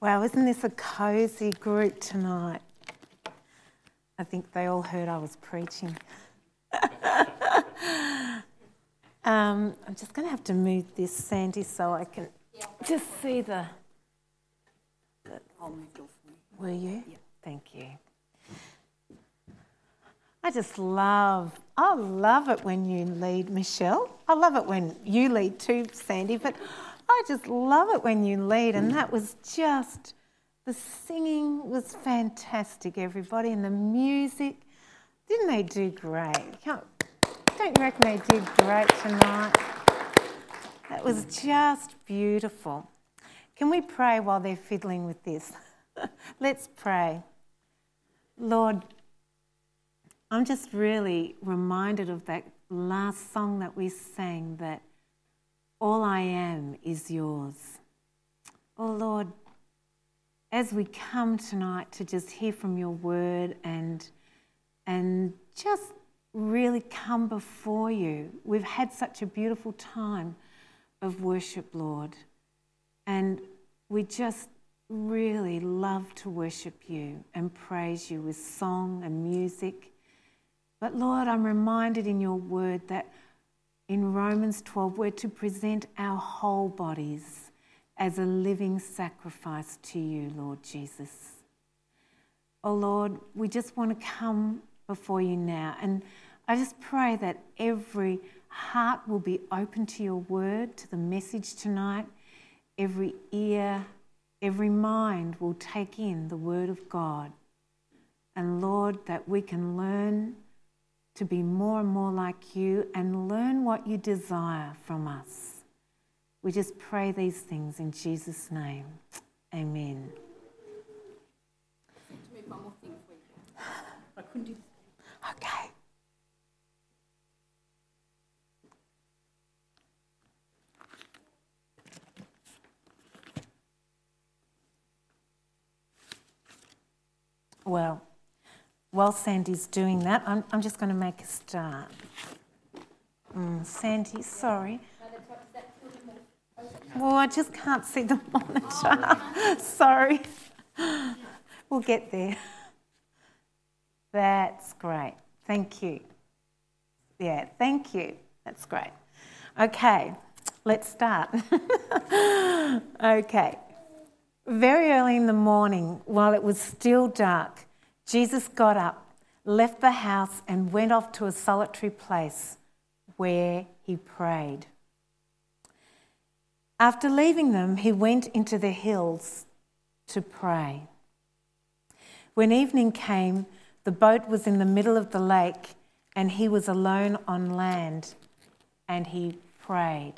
Wow, isn't this a cozy group tonight? I think they all heard I was preaching. um, I'm just going to have to move this, Sandy, so I can just see the. the I'll move. Will you? Yeah. Thank you. I just love, I love it when you lead, Michelle. I love it when you lead too, Sandy, but I just love it when you lead. And that was just, the singing was fantastic, everybody, and the music. Didn't they do great? Don't you reckon they did great tonight? That was just beautiful. Can we pray while they're fiddling with this? Let's pray. Lord, I'm just really reminded of that last song that we sang that all I am is yours. Oh Lord, as we come tonight to just hear from your word and, and just really come before you, we've had such a beautiful time of worship, Lord. And we just really love to worship you and praise you with song and music. But Lord, I'm reminded in your word that in Romans 12, we're to present our whole bodies as a living sacrifice to you, Lord Jesus. Oh Lord, we just want to come before you now. And I just pray that every heart will be open to your word, to the message tonight. Every ear, every mind will take in the word of God. And Lord, that we can learn to be more and more like you and learn what you desire from us. We just pray these things in Jesus' name. Amen. Okay. Well, while Sandy's doing that, I'm, I'm just going to make a start. Mm, Sandy, sorry. Well, I just can't see the monitor. sorry. We'll get there. That's great. Thank you. Yeah, thank you. That's great. Okay, let's start. okay. Very early in the morning, while it was still dark, Jesus got up, left the house, and went off to a solitary place where he prayed. After leaving them, he went into the hills to pray. When evening came, the boat was in the middle of the lake, and he was alone on land, and he prayed.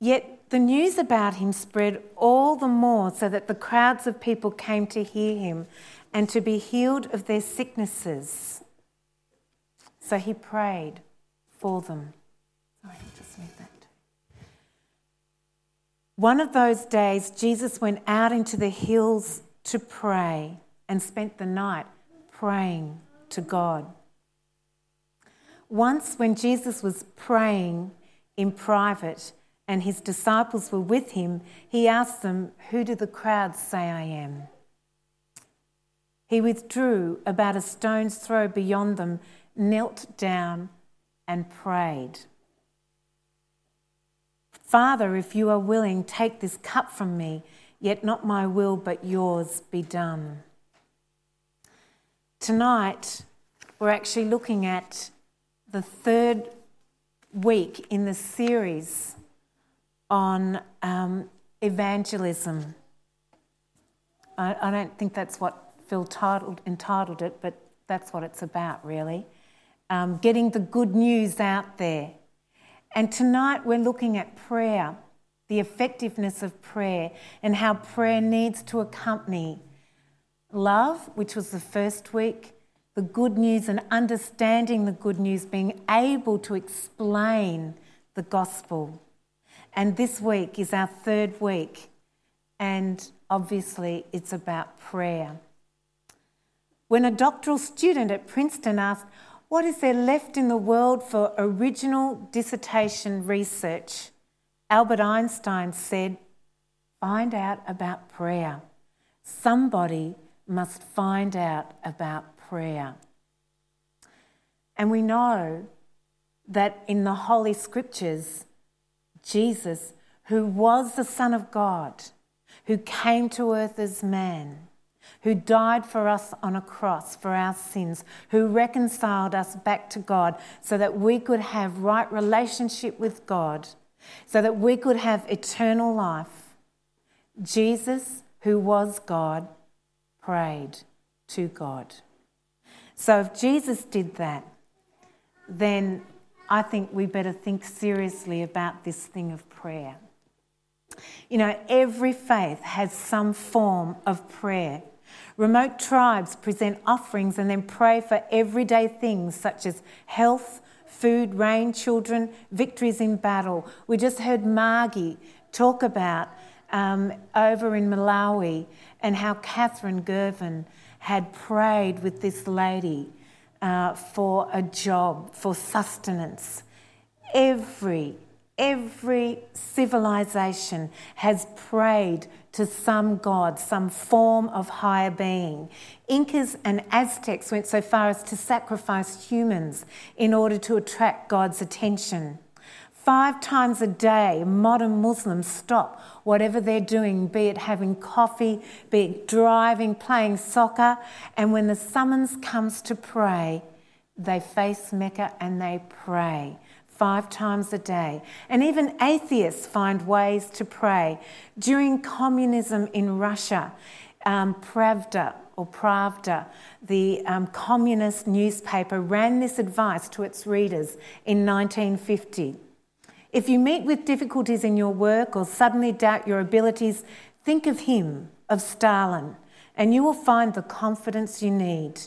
Yet the news about him spread all the more so that the crowds of people came to hear him and to be healed of their sicknesses. So he prayed for them. Sorry, just move that. One of those days, Jesus went out into the hills to pray and spent the night praying to God. Once, when Jesus was praying in private, and his disciples were with him, he asked them, Who do the crowds say I am? He withdrew about a stone's throw beyond them, knelt down, and prayed. Father, if you are willing, take this cup from me, yet not my will, but yours be done. Tonight, we're actually looking at the third week in the series on um, evangelism. I, I, don't think that's what Phil titled, entitled it, but that's what it's about, really. Um, getting the good news out there. And tonight we're looking at prayer, the effectiveness of prayer, and how prayer needs to accompany love, which was the first week, the good news and understanding the good news, being able to explain the gospel and this week is our third week, and obviously it's about prayer. When a doctoral student at Princeton asked, What is there left in the world for original dissertation research? Albert Einstein said, find out about prayer. Somebody must find out about prayer. And we know that in the Holy Scriptures, Jesus, who was the Son of God, who came to earth as man, who died for us on a cross for our sins, who reconciled us back to God so that we could have right relationship with God, so that we could have eternal life. Jesus, who was God, prayed to God. So if Jesus did that, then I think we better think seriously about this thing of prayer. You know, every faith has some form of prayer. Remote tribes present offerings and then pray for everyday things such as health, food, rain, children, victories in battle. We just heard Margie talk about um, over in Malawi and how Catherine Gervin had prayed with this lady uh, for a job, for sustenance. Every every civilization has prayed to some god, some form of higher being. Incas and Aztecs went so far as to sacrifice humans in order to attract God's attention. Five times a day, modern Muslims stop whatever they're doing, be it having coffee, be it driving, playing soccer, and when the summons comes to pray, they face Mecca and they pray five times a day. And even atheists find ways to pray. During communism in Russia, um, Pravda or Pravda, the um, communist newspaper, ran this advice to its readers in 1950. If you meet with difficulties in your work or suddenly doubt your abilities, think of him, of Stalin, and you will find the confidence you need.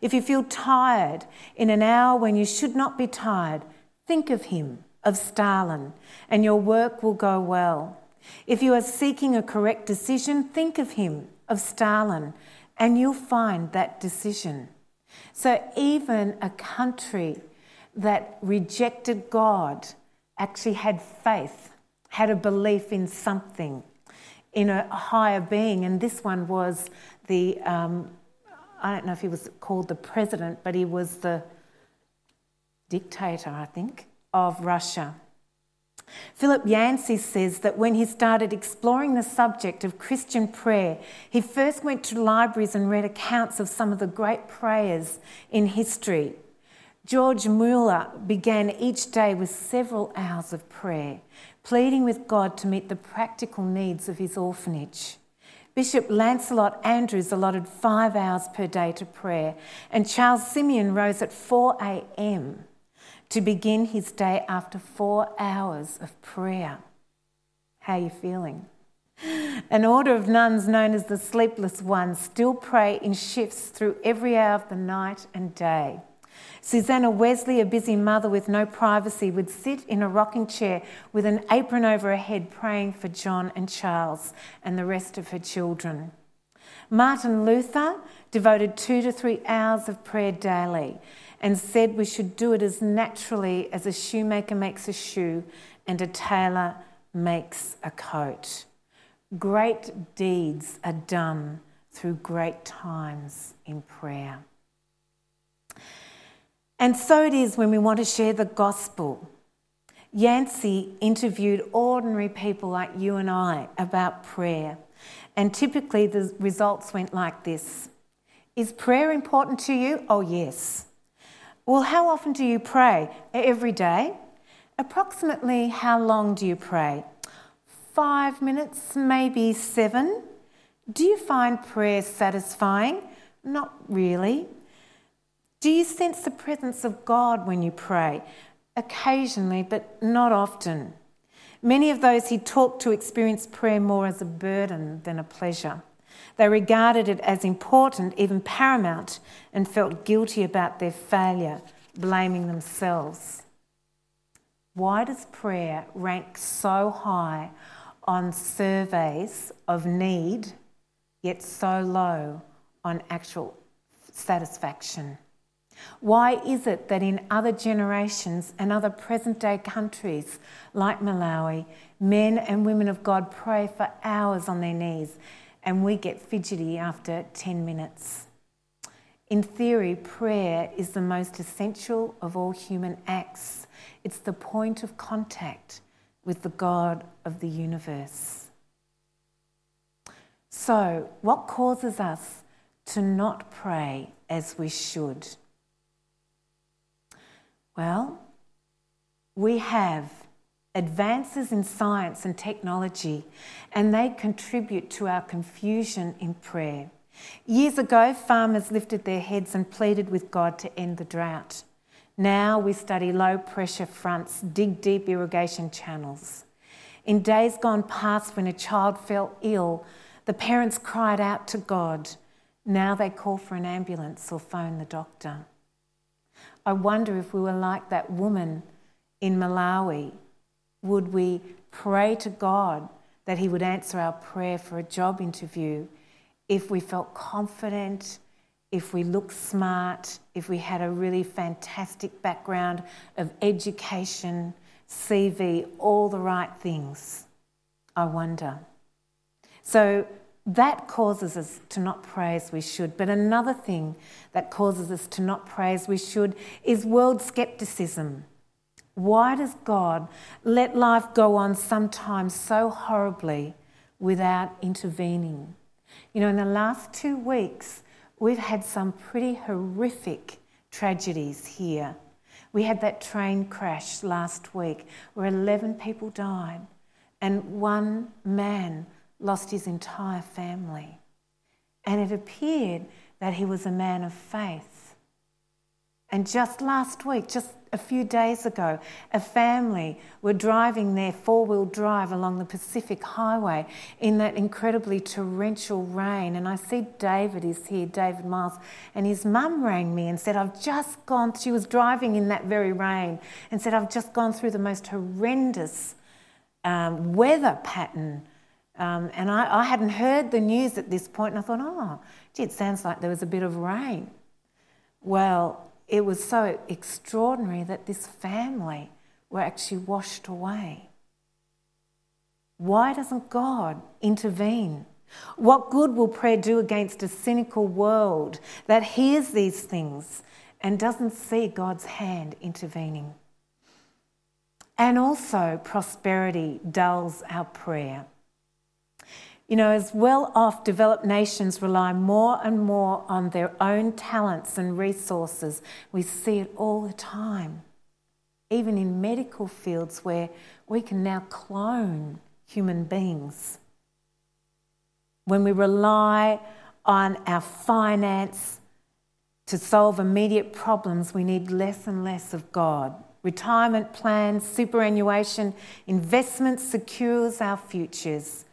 If you feel tired in an hour when you should not be tired, Think of him, of Stalin, and your work will go well. If you are seeking a correct decision, think of him, of Stalin, and you'll find that decision. So even a country that rejected God actually had faith, had a belief in something, in a higher being, and this one was the, um, I don't know if he was called the president, but he was the dictator, I think, of Russia. Philip Yancey says that when he started exploring the subject of Christian prayer, he first went to libraries and read accounts of some of the great prayers in history. George Mueller began each day with several hours of prayer, pleading with God to meet the practical needs of his orphanage. Bishop Lancelot Andrewes allotted five hours per day to prayer, and Charles Simeon rose at 4 a.m to begin his day after four hours of prayer. How are you feeling? An order of nuns known as the Sleepless Ones still pray in shifts through every hour of the night and day. Susanna Wesley, a busy mother with no privacy, would sit in a rocking chair with an apron over her head praying for John and Charles and the rest of her children. Martin Luther devoted two to three hours of prayer daily and said we should do it as naturally as a shoemaker makes a shoe and a tailor makes a coat. Great deeds are done through great times in prayer. And so it is when we want to share the gospel. Yancey interviewed ordinary people like you and I about prayer, and typically the results went like this Is prayer important to you? Oh, yes. Well, how often do you pray? Every day? Approximately how long do you pray? Five minutes, maybe seven? Do you find prayer satisfying? Not really. Do you sense the presence of God when you pray? Occasionally, but not often. Many of those he talked to experienced prayer more as a burden than a pleasure. They regarded it as important, even paramount, and felt guilty about their failure, blaming themselves. Why does prayer rank so high on surveys of need, yet so low on actual satisfaction? Why is it that in other generations and other present day countries like Malawi, men and women of God pray for hours on their knees and we get fidgety after 10 minutes? In theory, prayer is the most essential of all human acts. It's the point of contact with the God of the universe. So, what causes us to not pray as we should? Well, we have advances in science and technology, and they contribute to our confusion in prayer. Years ago, farmers lifted their heads and pleaded with God to end the drought. Now we study low pressure fronts, dig deep irrigation channels. In days gone past, when a child fell ill, the parents cried out to God. Now they call for an ambulance or phone the doctor. I wonder if we were like that woman in Malawi. Would we pray to God that He would answer our prayer for a job interview if we felt confident, if we looked smart, if we had a really fantastic background of education, CV, all the right things? I wonder. So that causes us to not pray as we should. But another thing that causes us to not pray as we should is world skepticism. Why does God let life go on sometimes so horribly without intervening? You know, in the last two weeks, we've had some pretty horrific tragedies here. We had that train crash last week where 11 people died and one man lost his entire family. And it appeared that he was a man of faith. And just last week, just a few days ago, a family were driving their four wheel drive along the Pacific Highway in that incredibly torrential rain. And I see David is here, David Miles, and his mum rang me and said, I've just gone, she was driving in that very rain, and said, I've just gone through the most horrendous um, weather pattern um, and I, I, hadn't heard the news at this point, and I thought, oh, gee, it sounds like there was a bit of rain. Well, it was so extraordinary that this family were actually washed away. Why doesn't God intervene? What good will prayer do against a cynical world that hears these things and doesn't see God's hand intervening? And also, prosperity dulls our prayer. You know, as well off developed nations rely more and more on their own talents and resources, we see it all the time. Even in medical fields where we can now clone human beings. When we rely on our finance to solve immediate problems, we need less and less of God. Retirement plans, superannuation, investment secures our futures.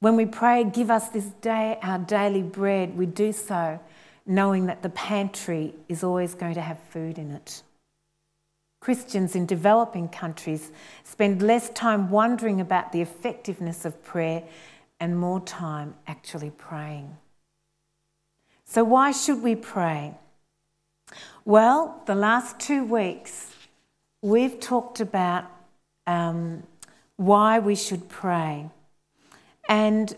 When we pray, give us this day our daily bread, we do so knowing that the pantry is always going to have food in it. Christians in developing countries spend less time wondering about the effectiveness of prayer and more time actually praying. So, why should we pray? Well, the last two weeks we've talked about um, why we should pray. And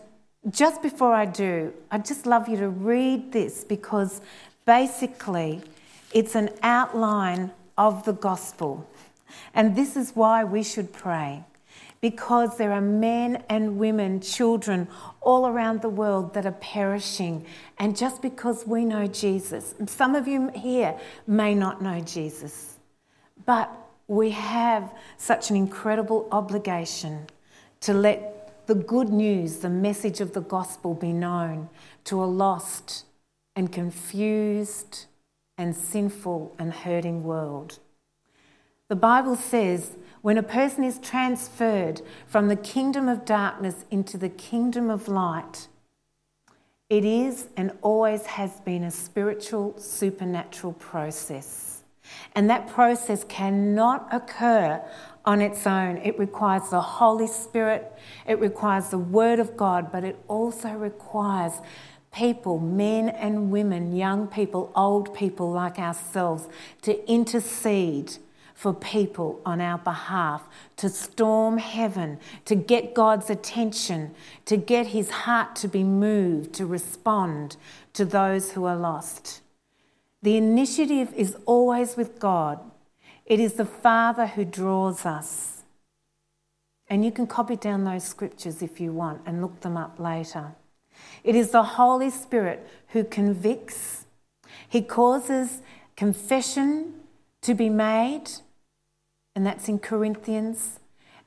just before I do, I'd just love you to read this because basically it's an outline of the gospel. And this is why we should pray. Because there are men and women, children all around the world that are perishing. And just because we know Jesus, some of you here may not know Jesus, but we have such an incredible obligation to let the good news, the message of the gospel be known to a lost and confused and sinful and hurting world. The Bible says when a person is transferred from the kingdom of darkness into the kingdom of light, it is and always has been a spiritual, supernatural process. And that process cannot occur on its own. It requires the Holy Spirit, it requires the Word of God, but it also requires people, men and women, young people, old people like ourselves, to intercede for people on our behalf, to storm heaven, to get God's attention, to get his heart to be moved, to respond to those who are lost. The initiative is always with God. It is the Father who draws us. And you can copy down those scriptures if you want and look them up later. It is the Holy Spirit who convicts, He causes confession to be made, and that's in Corinthians,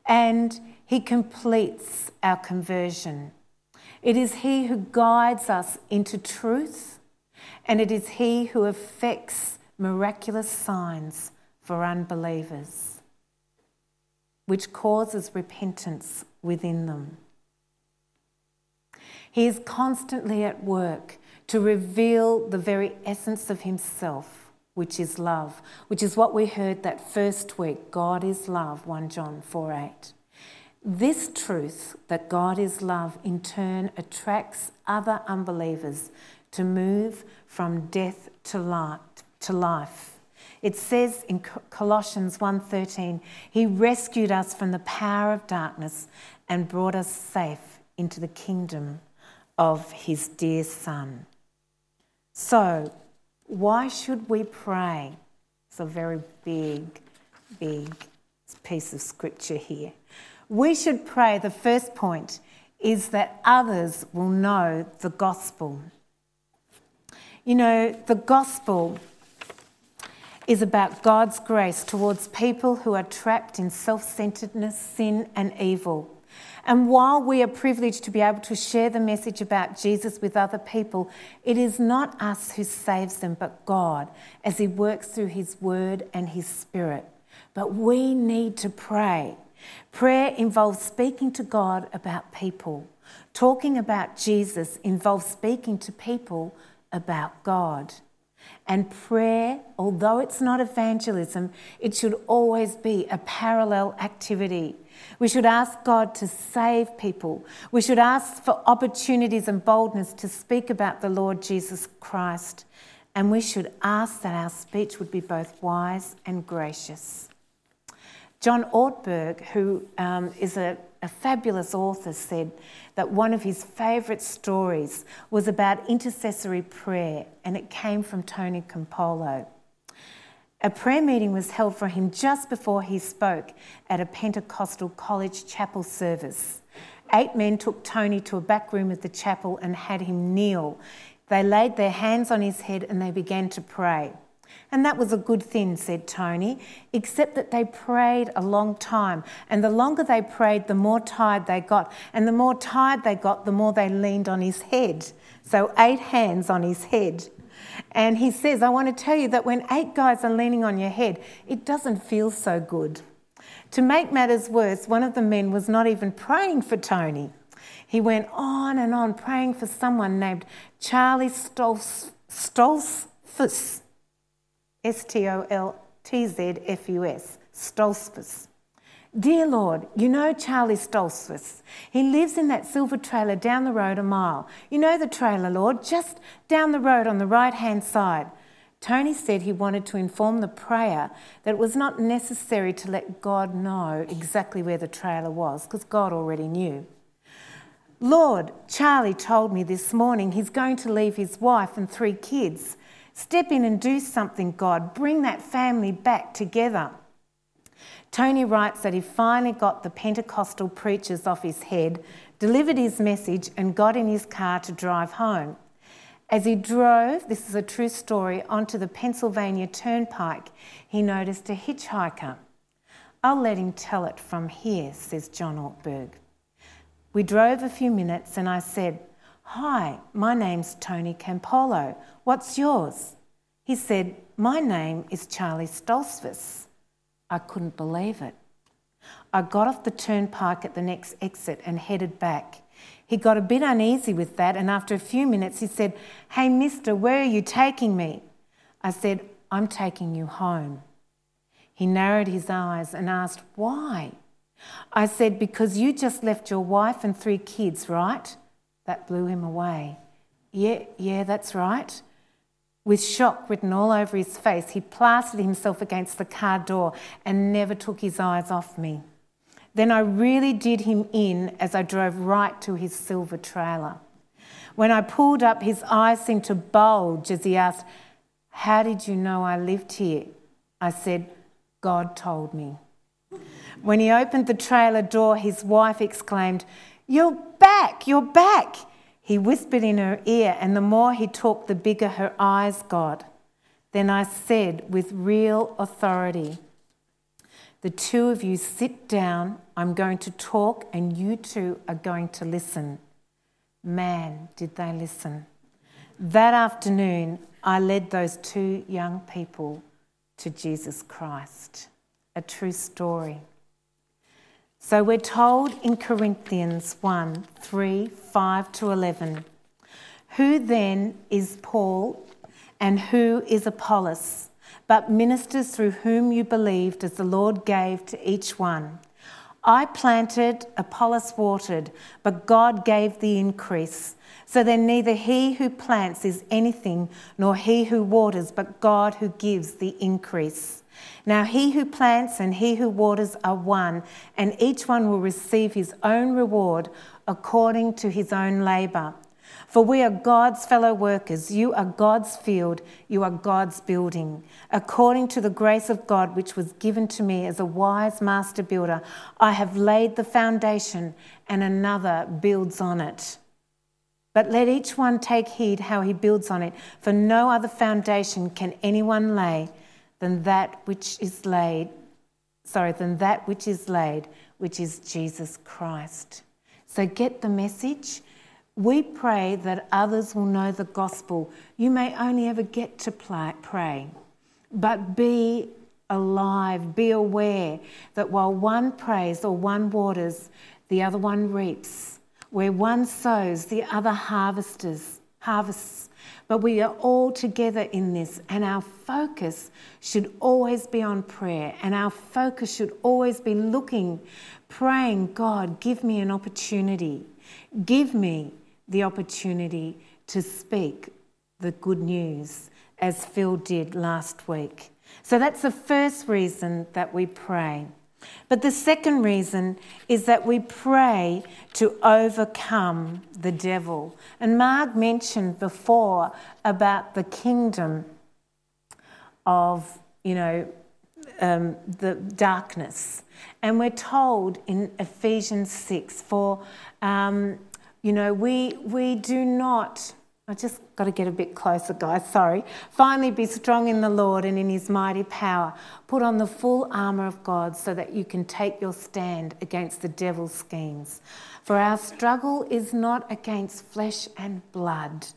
and He completes our conversion. It is He who guides us into truth, and it is He who effects miraculous signs for unbelievers, which causes repentance within them. He is constantly at work to reveal the very essence of Himself, which is love, which is what we heard that first week God is love, 1 John 4 8. This truth that God is love in turn attracts other unbelievers to move from death to life. It says in Colossians 1:13, he rescued us from the power of darkness and brought us safe into the kingdom of his dear Son. So, why should we pray? It's a very big, big piece of scripture here. We should pray, the first point is that others will know the gospel. You know, the gospel is about God's grace towards people who are trapped in self centeredness, sin, and evil. And while we are privileged to be able to share the message about Jesus with other people, it is not us who saves them, but God as He works through His Word and His Spirit. But we need to pray. Prayer involves speaking to God about people. Talking about Jesus involves speaking to people about God. And prayer, although it's not evangelism, it should always be a parallel activity. We should ask God to save people. We should ask for opportunities and boldness to speak about the Lord Jesus Christ. And we should ask that our speech would be both wise and gracious. John Ortberg, who um, is a, a fabulous author, said that one of his favourite stories was about intercessory prayer, and it came from Tony Campolo. A prayer meeting was held for him just before he spoke at a Pentecostal college chapel service. Eight men took Tony to a back room of the chapel and had him kneel. They laid their hands on his head and they began to pray. And that was a good thing, said Tony, except that they prayed a long time. And the longer they prayed, the more tired they got. And the more tired they got, the more they leaned on his head. So, eight hands on his head. And he says, I want to tell you that when eight guys are leaning on your head, it doesn't feel so good. To make matters worse, one of the men was not even praying for Tony. He went on and on praying for someone named Charlie Stoltzfus, S T O L T Z F U S, Stoltzfus. Dear Lord, you know Charlie Stoltzfus. He lives in that silver trailer down the road a mile. You know the trailer, Lord, just down the road on the right hand side. Tony said he wanted to inform the prayer that it was not necessary to let God know exactly where the trailer was, because God already knew. Lord, Charlie told me this morning he's going to leave his wife and three kids. Step in and do something, God. Bring that family back together. Tony writes that he finally got the Pentecostal preachers off his head, delivered his message, and got in his car to drive home. As he drove, this is a true story, onto the Pennsylvania Turnpike, he noticed a hitchhiker. I'll let him tell it from here, says John Ortberg. We drove a few minutes and I said, Hi, my name's Tony Campolo. What's yours? He said, My name is Charlie Stoltzfus. I couldn't believe it. I got off the turnpike at the next exit and headed back. He got a bit uneasy with that, and after a few minutes, he said, Hey, mister, where are you taking me? I said, I'm taking you home. He narrowed his eyes and asked, Why? I said, Because you just left your wife and three kids, right? That blew him away. Yeah, yeah, that's right. With shock written all over his face, he plastered himself against the car door and never took his eyes off me. Then I really did him in as I drove right to his silver trailer. When I pulled up, his eyes seemed to bulge as he asked, How did you know I lived here? I said, God told me. When he opened the trailer door, his wife exclaimed, You're back, you're back. He whispered in her ear, and the more he talked, the bigger her eyes got. Then I said with real authority, The two of you sit down. I'm going to talk, and you two are going to listen. Man, did they listen. That afternoon, I led those two young people to Jesus Christ. A true story. So we're told in Corinthians 1 3, 5 to 11. Who then is Paul and who is Apollos, but ministers through whom you believed as the Lord gave to each one? I planted, Apollos watered, but God gave the increase. So then neither he who plants is anything, nor he who waters, but God who gives the increase. Now he who plants and he who waters are one, and each one will receive his own reward according to his own labour. For we are God's fellow workers. You are God's field. You are God's building. According to the grace of God, which was given to me as a wise master builder, I have laid the foundation, and another builds on it. But let each one take heed how he builds on it, for no other foundation can anyone lay than that which is laid, sorry, than that which is laid, which is Jesus Christ. So get the message. We pray that others will know the gospel. You may only ever get to pray, but be alive, be aware that while one prays or one waters, the other one reaps. Where one sows, the other harvests. harvests. But we are all together in this, and our focus should always be on prayer, and our focus should always be looking, praying, God, give me an opportunity. Give me the opportunity to speak the good news, as Phil did last week. So that's the first reason that we pray. But the second reason is that we pray to overcome the devil. And Mark mentioned before about the kingdom of, you know, um, the darkness. And we're told in Ephesians 6 for, um, you know, we, we do not I just got to get a bit closer, guys. Sorry. Finally, be strong in the Lord and in his mighty power. Put on the full armour of God so that you can take your stand against the devil's schemes. For our struggle is not against flesh and blood,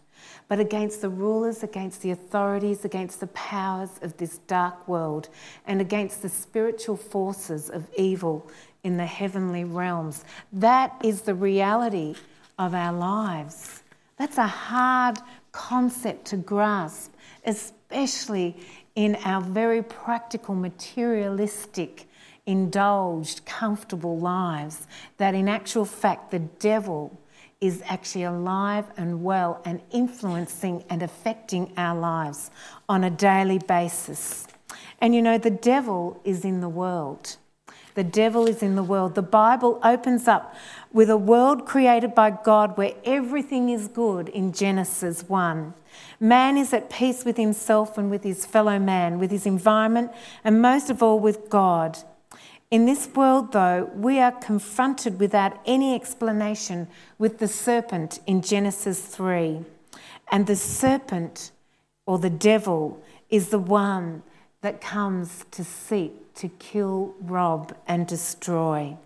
but against the rulers, against the authorities, against the powers of this dark world, and against the spiritual forces of evil in the heavenly realms. That is the reality of our lives. That's a hard concept to grasp, especially in our very practical, materialistic, indulged, comfortable lives. That in actual fact, the devil is actually alive and well and influencing and affecting our lives on a daily basis. And you know, the devil is in the world. The devil is in the world. The Bible opens up with a world created by God where everything is good in Genesis 1. Man is at peace with himself and with his fellow man, with his environment, and most of all with God. In this world, though, we are confronted without any explanation with the serpent in Genesis 3. And the serpent, or the devil, is the one that comes to seek to kill, rob, and destroy.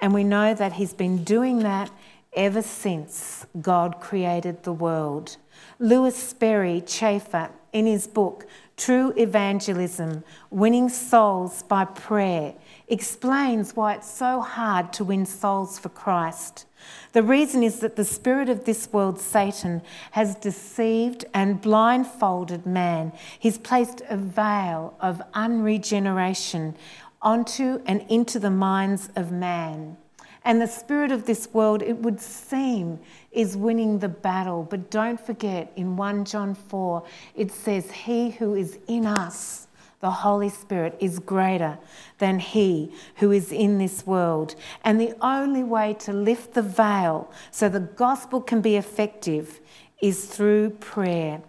And we know that he's been doing that ever since God created the world. Lewis Sperry Chafer, in his book True Evangelism Winning Souls by Prayer, explains why it's so hard to win souls for Christ. The reason is that the spirit of this world, Satan, has deceived and blindfolded man. He's placed a veil of unregeneration onto and into the minds of man. And the spirit of this world, it would seem, is winning the battle. But don't forget, in 1 John 4, it says, He who is in us, the Holy Spirit, is greater than he who is in this world. And the only way to lift the veil so the gospel can be effective is through prayer.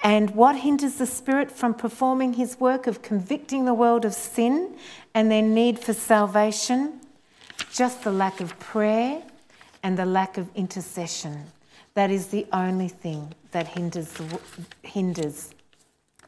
And what hinders the Spirit from performing his work of convicting the world of sin and their need for salvation? Just the lack of prayer and the lack of intercession. That is the only thing that hinders the, hinders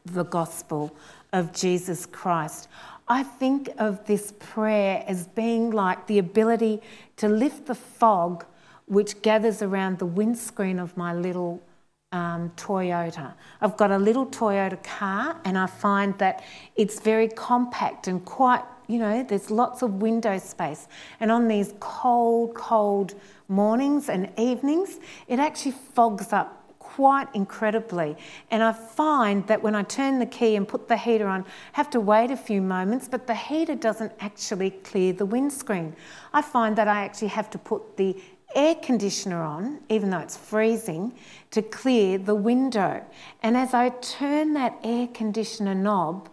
the gospel of Jesus Christ. I think of this prayer as being like the ability to lift the fog which gathers around the windscreen of my little um, Toyota. I've got a little Toyota car, and I find that it's very compact and quite, you know, there's lots of window space. And on these cold, cold mornings and evenings, it actually fogs up quite incredibly. And I find that when I turn the key and put the heater on, I have to wait a few moments, but the heater doesn't actually clear the windscreen. I find that I actually have to put the air conditioner on, even though it's freezing, to clear the window. And as I turn that air conditioner knob,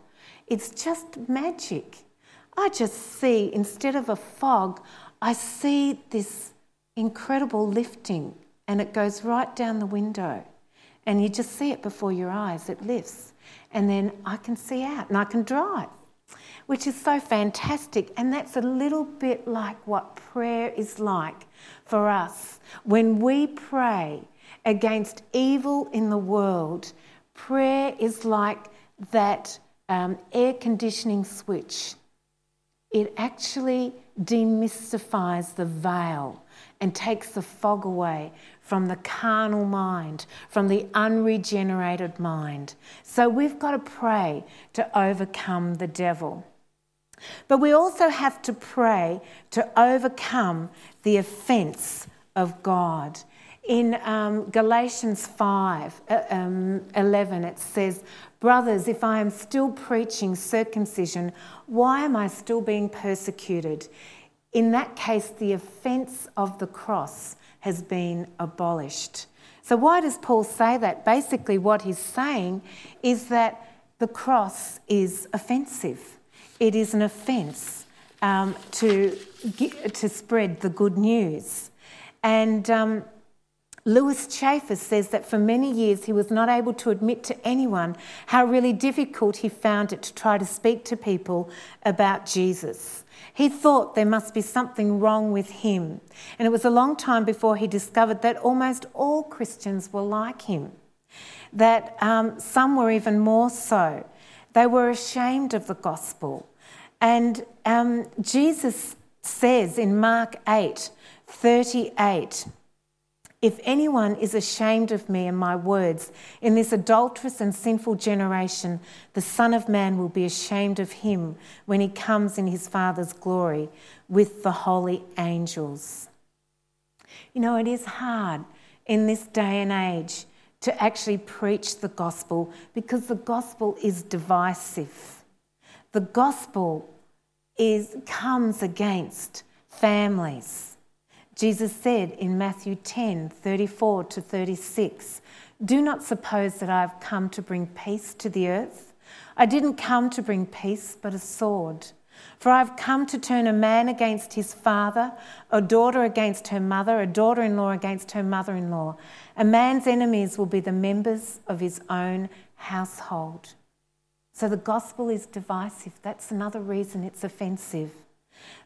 it's just magic. I just see, instead of a fog, I see this incredible lifting, and it goes right down the window. And you just see it before your eyes, it lifts. And then I can see out and I can drive which is so fantastic. And that's a little bit like what prayer is like for us. When we pray against evil in the world, prayer is like that um, air conditioning switch. It actually demystifies the veil and takes the fog away from the carnal mind, from the unregenerated mind. So we've got to pray to overcome the devil. But we also have to pray to overcome the offence of God. In um, Galatians 5 uh, um, 11, it says, Brothers, if I am still preaching circumcision, why am I still being persecuted? In that case, the offence of the cross has been abolished. So, why does Paul say that? Basically, what he's saying is that the cross is offensive it is an offence um, to, to spread the good news. And um, Lewis Chaffers says that for many years he was not able to admit to anyone how really difficult he found it to try to speak to people about Jesus. He thought there must be something wrong with him. And it was a long time before he discovered that almost all Christians were like him, that um, some were even more so. They were ashamed of the gospel. And um, Jesus says in Mark 8 38, if anyone is ashamed of me and my words in this adulterous and sinful generation, the Son of Man will be ashamed of him when he comes in his Father's glory with the holy angels. You know, it is hard in this day and age to actually preach the gospel because the gospel is divisive. The gospel is, comes against families. Jesus said in Matthew 10 34 to 36, Do not suppose that I have come to bring peace to the earth. I didn't come to bring peace, but a sword. For I've come to turn a man against his father, a daughter against her mother, a daughter in law against her mother in law. A man's enemies will be the members of his own household. So the gospel is divisive. That's another reason it's offensive.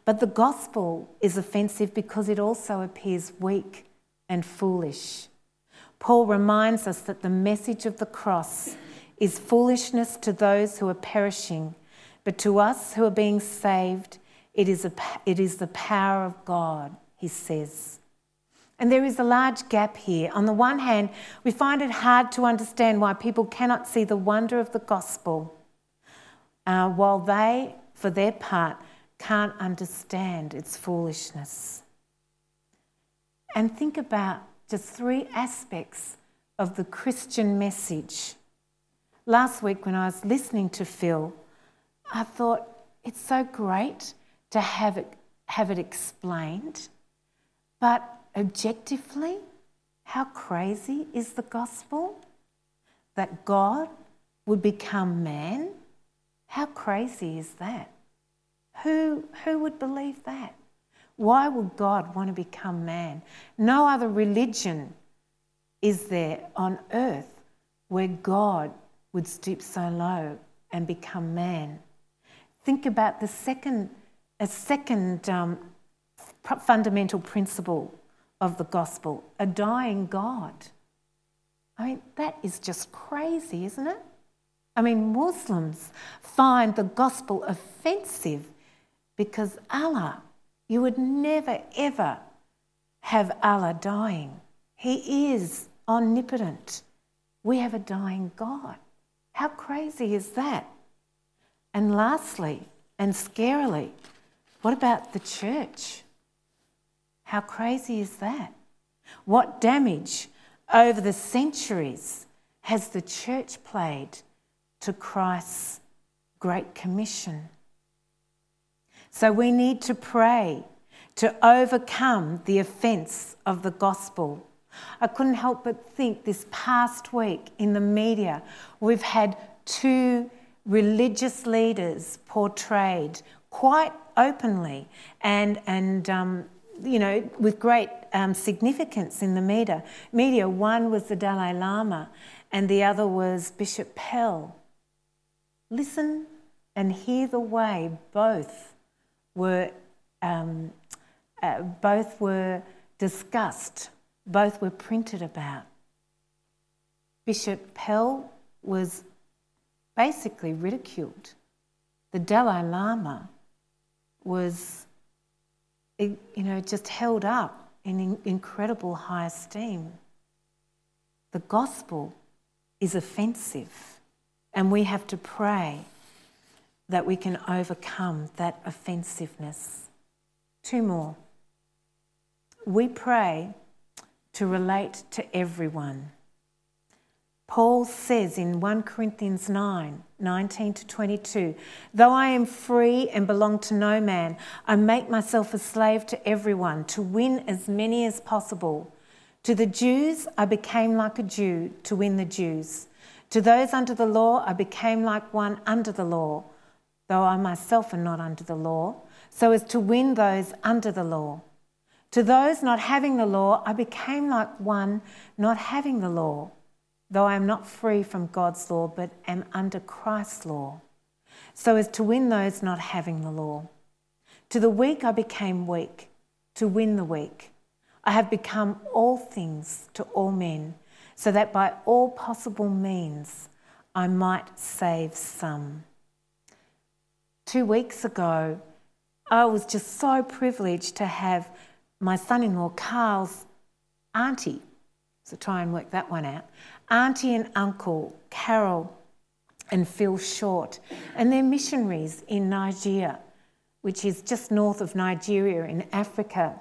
But the gospel is offensive because it also appears weak and foolish. Paul reminds us that the message of the cross is foolishness to those who are perishing, but to us who are being saved, it is, a, it is the power of God, he says. And there is a large gap here. On the one hand, we find it hard to understand why people cannot see the wonder of the gospel, uh, while they, for their part, can't understand its foolishness. And think about just three aspects of the Christian message. Last week, when I was listening to Phil, I thought it's so great to have it, have it explained But objectively, how crazy is the gospel? That God would become man? How crazy is that? Who, who would believe that? Why would God want to become man? No other religion is there on earth where God would stoop so low and become man. Think about the second, a second um, fundamental principle of the gospel a dying God. I mean, that is just crazy, isn't it? I mean, Muslims find the gospel offensive because Allah, you would never ever have Allah dying. He is omnipotent. We have a dying God. How crazy is that? And lastly, and scarily, what about the church? How crazy is that? What damage over the centuries has the church played to Christ's Great Commission? So we need to pray to overcome the offence of the gospel. I couldn't help but think this past week in the media, we've had two religious leaders portrayed quite openly and, and um, you know, with great um, significance in the media. Media. One was the Dalai Lama, and the other was Bishop Pell. Listen and hear the way both were um, uh, both were discussed, both were printed about. Bishop Pell was basically ridiculed. The Dalai Lama was, you know, just held up in incredible high esteem. The gospel is offensive, and we have to pray that we can overcome that offensiveness. Two more. We pray to relate to everyone. Paul says in 1 Corinthians 9 19 to 22, though I am free and belong to no man, I make myself a slave to everyone to win as many as possible. To the Jews, I became like a Jew to win the Jews. To those under the law, I became like one under the law, though I myself am not under the law, so as to win those under the law. To those not having the law, I became like one not having the law though I am not free from God's law, but am under Christ's law, so as to win those not having the law. To the weak I became weak, to win the weak. I have become all things to all men, so that by all possible means I might save some. Two weeks ago, I was just so privileged to have my son in law, Carl's auntie, so try and work that one out, auntie and uncle, Carol and Phil Short, and they're missionaries in Niger, which is just north of Nigeria in Africa.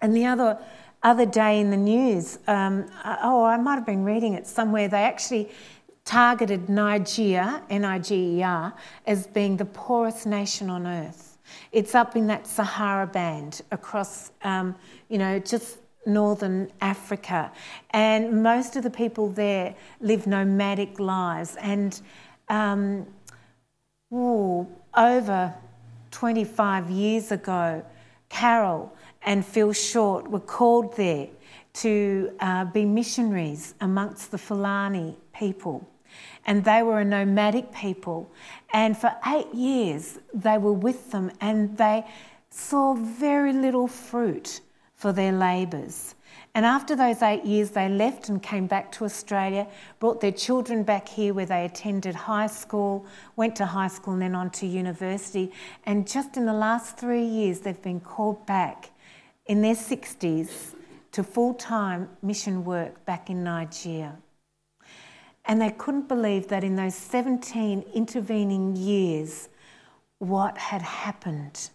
And the other other day in the news, um, oh, I might have been reading it somewhere. They actually targeted Niger, N-I-G-E-R, as being the poorest nation on earth. It's up in that Sahara band across, um, you know, just northern Africa, and most of the people there live nomadic lives. And um, ooh, over 25 years ago, Carol and Phil Short were called there to uh, be missionaries amongst the Fulani people. And they were a nomadic people. And for eight years, they were with them and they saw very little fruit for their labours. And after those eight years, they left and came back to Australia, brought their children back here where they attended high school, went to high school and then on to university. And just in the last three years, they've been called back in their 60s to full time mission work back in Niger. And they couldn't believe that in those 17 intervening years, what had happened.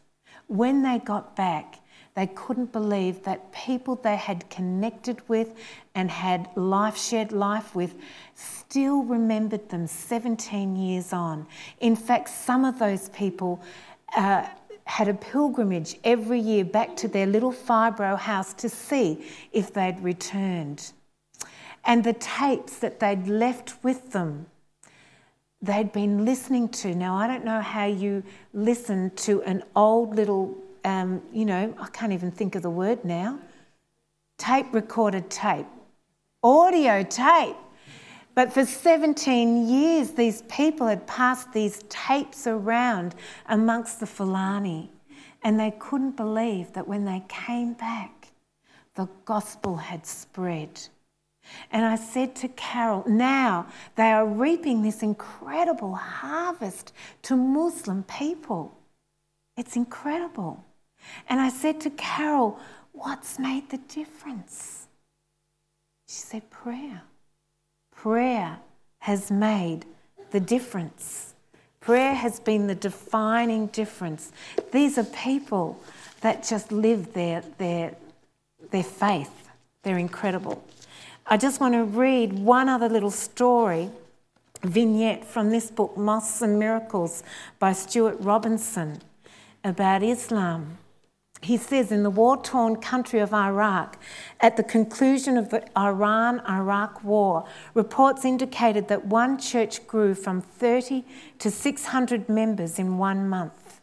When they got back, they couldn't believe that people they had connected with and had life shared life with still remembered them 17 years on. In fact, some of those people uh, had a pilgrimage every year back to their little fibro house to see if they'd returned. And the tapes that they'd left with them, they'd been listening to. Now, I don't know how you listen to an old little, um, you know, I can't even think of the word now, tape recorded tape, audio tape. But for 17 years, these people had passed these tapes around amongst the Fulani, and they couldn't believe that when they came back, the gospel had spread. And I said to Carol, now they are reaping this incredible harvest to Muslim people. It's incredible. And I said to Carol, what's made the difference? She said, prayer. Prayer has made the difference. Prayer has been the defining difference. These are people that just live their, their, their faith. They're incredible. I just want to read one other little story, vignette from this book, Mosques and Miracles by Stuart Robinson, about Islam he says in the war torn country of Iraq, at the conclusion of the Iran Iraq war, reports indicated that one church grew from 30 to 600 members in one month.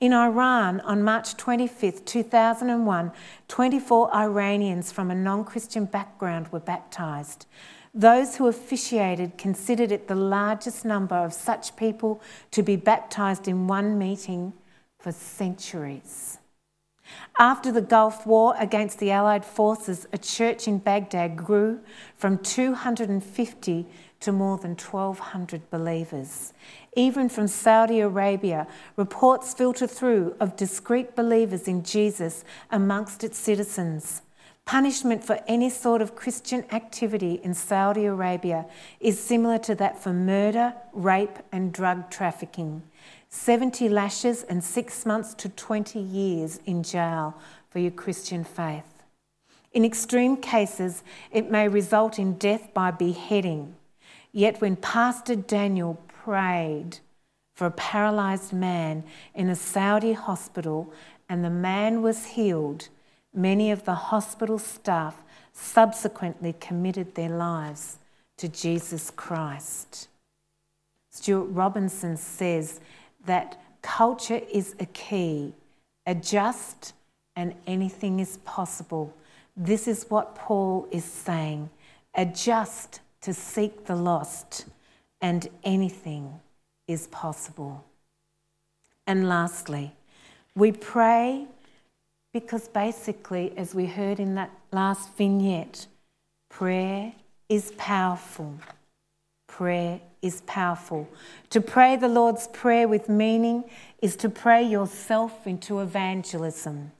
In Iran, on March 25, 2001, 24 Iranians from a non Christian background were baptised. Those who officiated considered it the largest number of such people to be baptised in one meeting for centuries. After the Gulf War against the Allied forces, a church in Baghdad grew from 250 to more than 1,200 believers. Even from Saudi Arabia, reports filter through of discreet believers in Jesus amongst its citizens. Punishment for any sort of Christian activity in Saudi Arabia is similar to that for murder, rape, and drug trafficking. 70 lashes and six months to 20 years in jail for your Christian faith. In extreme cases, it may result in death by beheading. Yet, when Pastor Daniel prayed for a paralyzed man in a Saudi hospital and the man was healed, many of the hospital staff subsequently committed their lives to Jesus Christ. Stuart Robinson says that culture is a key. Adjust and anything is possible. This is what Paul is saying. Adjust to seek the lost, and anything is possible. And lastly, we pray because basically, as we heard in that last vignette, prayer is powerful. Prayer is powerful. To pray the Lord's Prayer with meaning is to pray yourself into evangelism.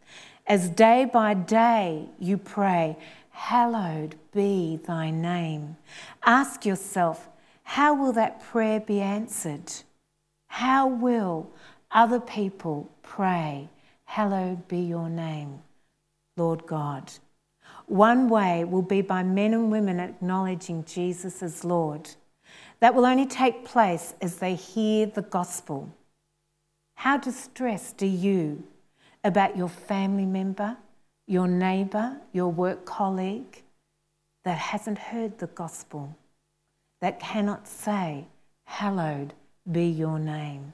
As day by day you pray, Hallowed be thy name. Ask yourself, how will that prayer be answered? How will other people pray, Hallowed be your name, Lord God? One way will be by men and women acknowledging Jesus as Lord. That will only take place as they hear the gospel. How distressed are you about your family member, your neighbour, your work colleague that hasn't heard the gospel, that cannot say, Hallowed be your name?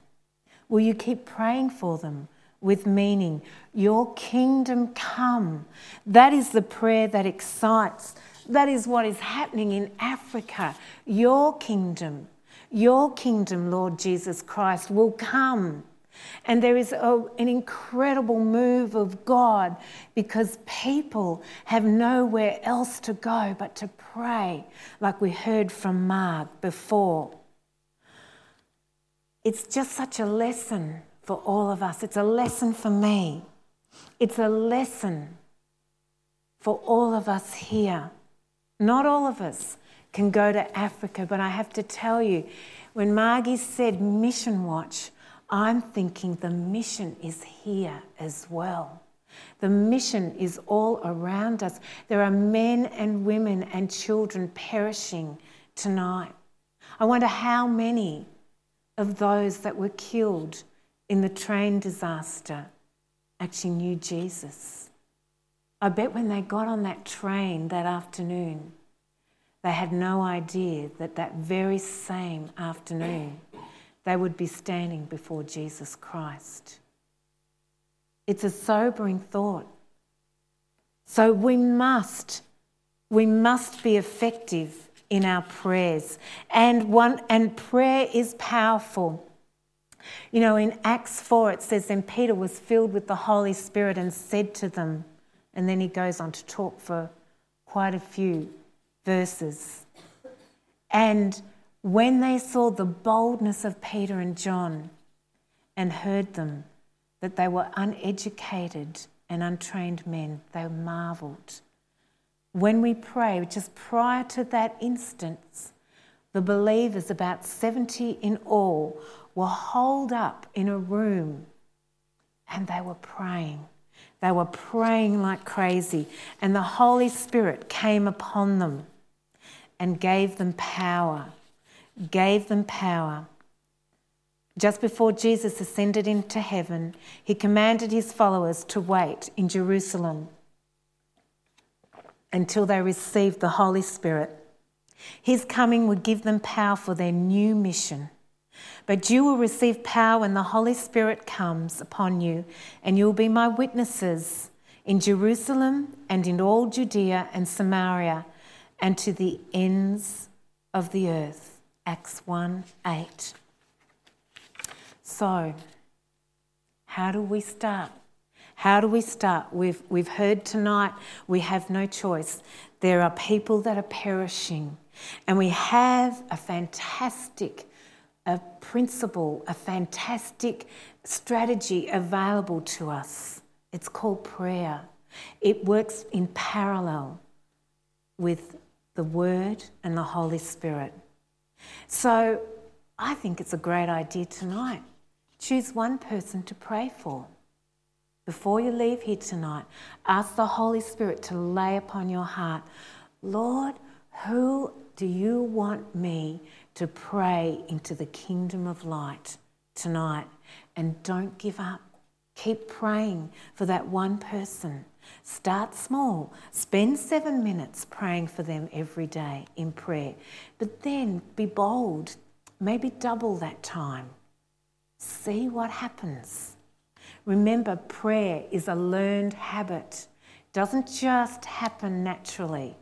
Will you keep praying for them with meaning? Your kingdom come. That is the prayer that excites that is what is happening in Africa. Your kingdom, your kingdom, Lord Jesus Christ, will come. And there is a, an incredible move of God because people have nowhere else to go but to pray, like we heard from Mark before. It's just such a lesson for all of us. It's a lesson for me. It's a lesson for all of us here. Not all of us can go to Africa, but I have to tell you, when Margie said Mission Watch, I'm thinking the mission is here as well. The mission is all around us. There are men and women and children perishing tonight. I wonder how many of those that were killed in the train disaster actually knew Jesus. I bet when they got on that train that afternoon, they had no idea that that very same afternoon they would be standing before Jesus Christ. It's a sobering thought. So we must, we must be effective in our prayers. And one and prayer is powerful. You know, in Acts 4, it says, Then Peter was filled with the Holy Spirit and said to them, and then he goes on to talk for quite a few verses. And when they saw the boldness of Peter and John and heard them, that they were uneducated and untrained men, they marveled. When we pray, just prior to that instance, the believers, about 70 in all, were holed up in a room and they were praying. They were praying like crazy, and the Holy Spirit came upon them and gave them power. Gave them power. Just before Jesus ascended into heaven, he commanded his followers to wait in Jerusalem until they received the Holy Spirit. His coming would give them power for their new mission. But you will receive power when the Holy Spirit comes upon you, and you will be my witnesses in Jerusalem and in all Judea and Samaria and to the ends of the earth. Acts 1 8. So, how do we start? How do we start? We've, we've heard tonight we have no choice. There are people that are perishing, and we have a fantastic a principle, a fantastic strategy available to us. It's called prayer. It works in parallel with the Word and the Holy Spirit. So I think it's a great idea tonight. Choose one person to pray for. Before you leave here tonight, ask the Holy Spirit to lay upon your heart, Lord, who do you want me to pray into the kingdom of light tonight? And don't give up. Keep praying for that one person. Start small. Spend seven minutes praying for them every day in prayer. But then be bold. Maybe double that time. See what happens. Remember, prayer is a learned habit. It doesn't just happen naturally.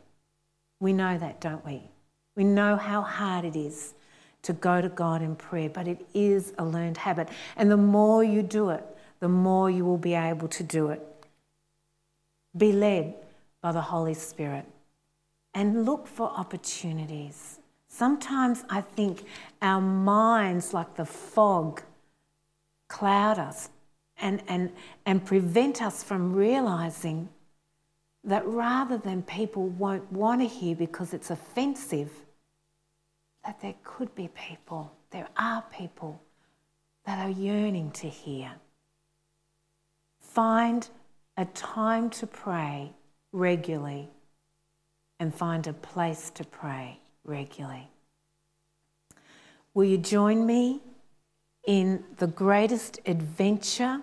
We know that, don't we? We know how hard it is to go to God in prayer, but it is a learned habit. And the more you do it, the more you will be able to do it. Be led by the Holy Spirit and look for opportunities. Sometimes I think our minds, like the fog, cloud us and, and, and prevent us from realizing that rather than people won't want to hear because it's offensive, that there could be people, there are people that are yearning to hear. Find a time to pray regularly and find a place to pray regularly. Will you join me in the greatest adventure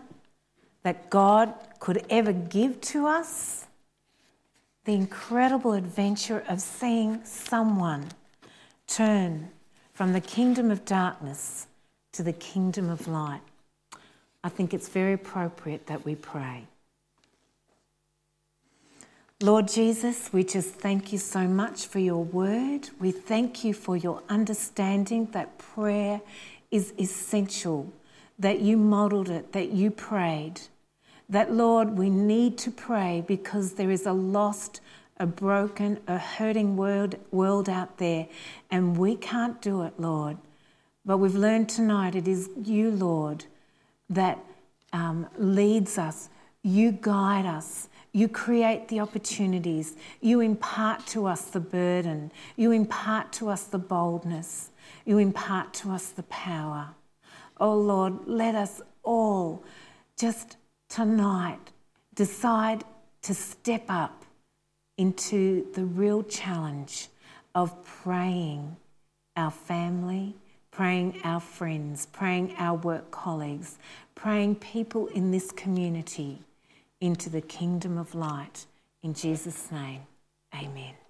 that God could ever give to us? The incredible adventure of seeing someone turn from the kingdom of darkness to the kingdom of light. I think it's very appropriate that we pray. Lord Jesus, we just thank you so much for your word. We thank you for your understanding that prayer is essential, that you modelled it, that you prayed. That, Lord, we need to pray because there is a lost a broken, a hurting world, world out there, and we can't do it, Lord. But we've learned tonight it is you, Lord, that um, leads us. You guide us. You create the opportunities. You impart to us the burden. You impart to us the boldness. You impart to us the power. Oh Lord, let us all just tonight decide to step up into the real challenge of praying our family, praying our friends, praying our work colleagues, praying people in this community into the kingdom of light. In Jesus' name, amen.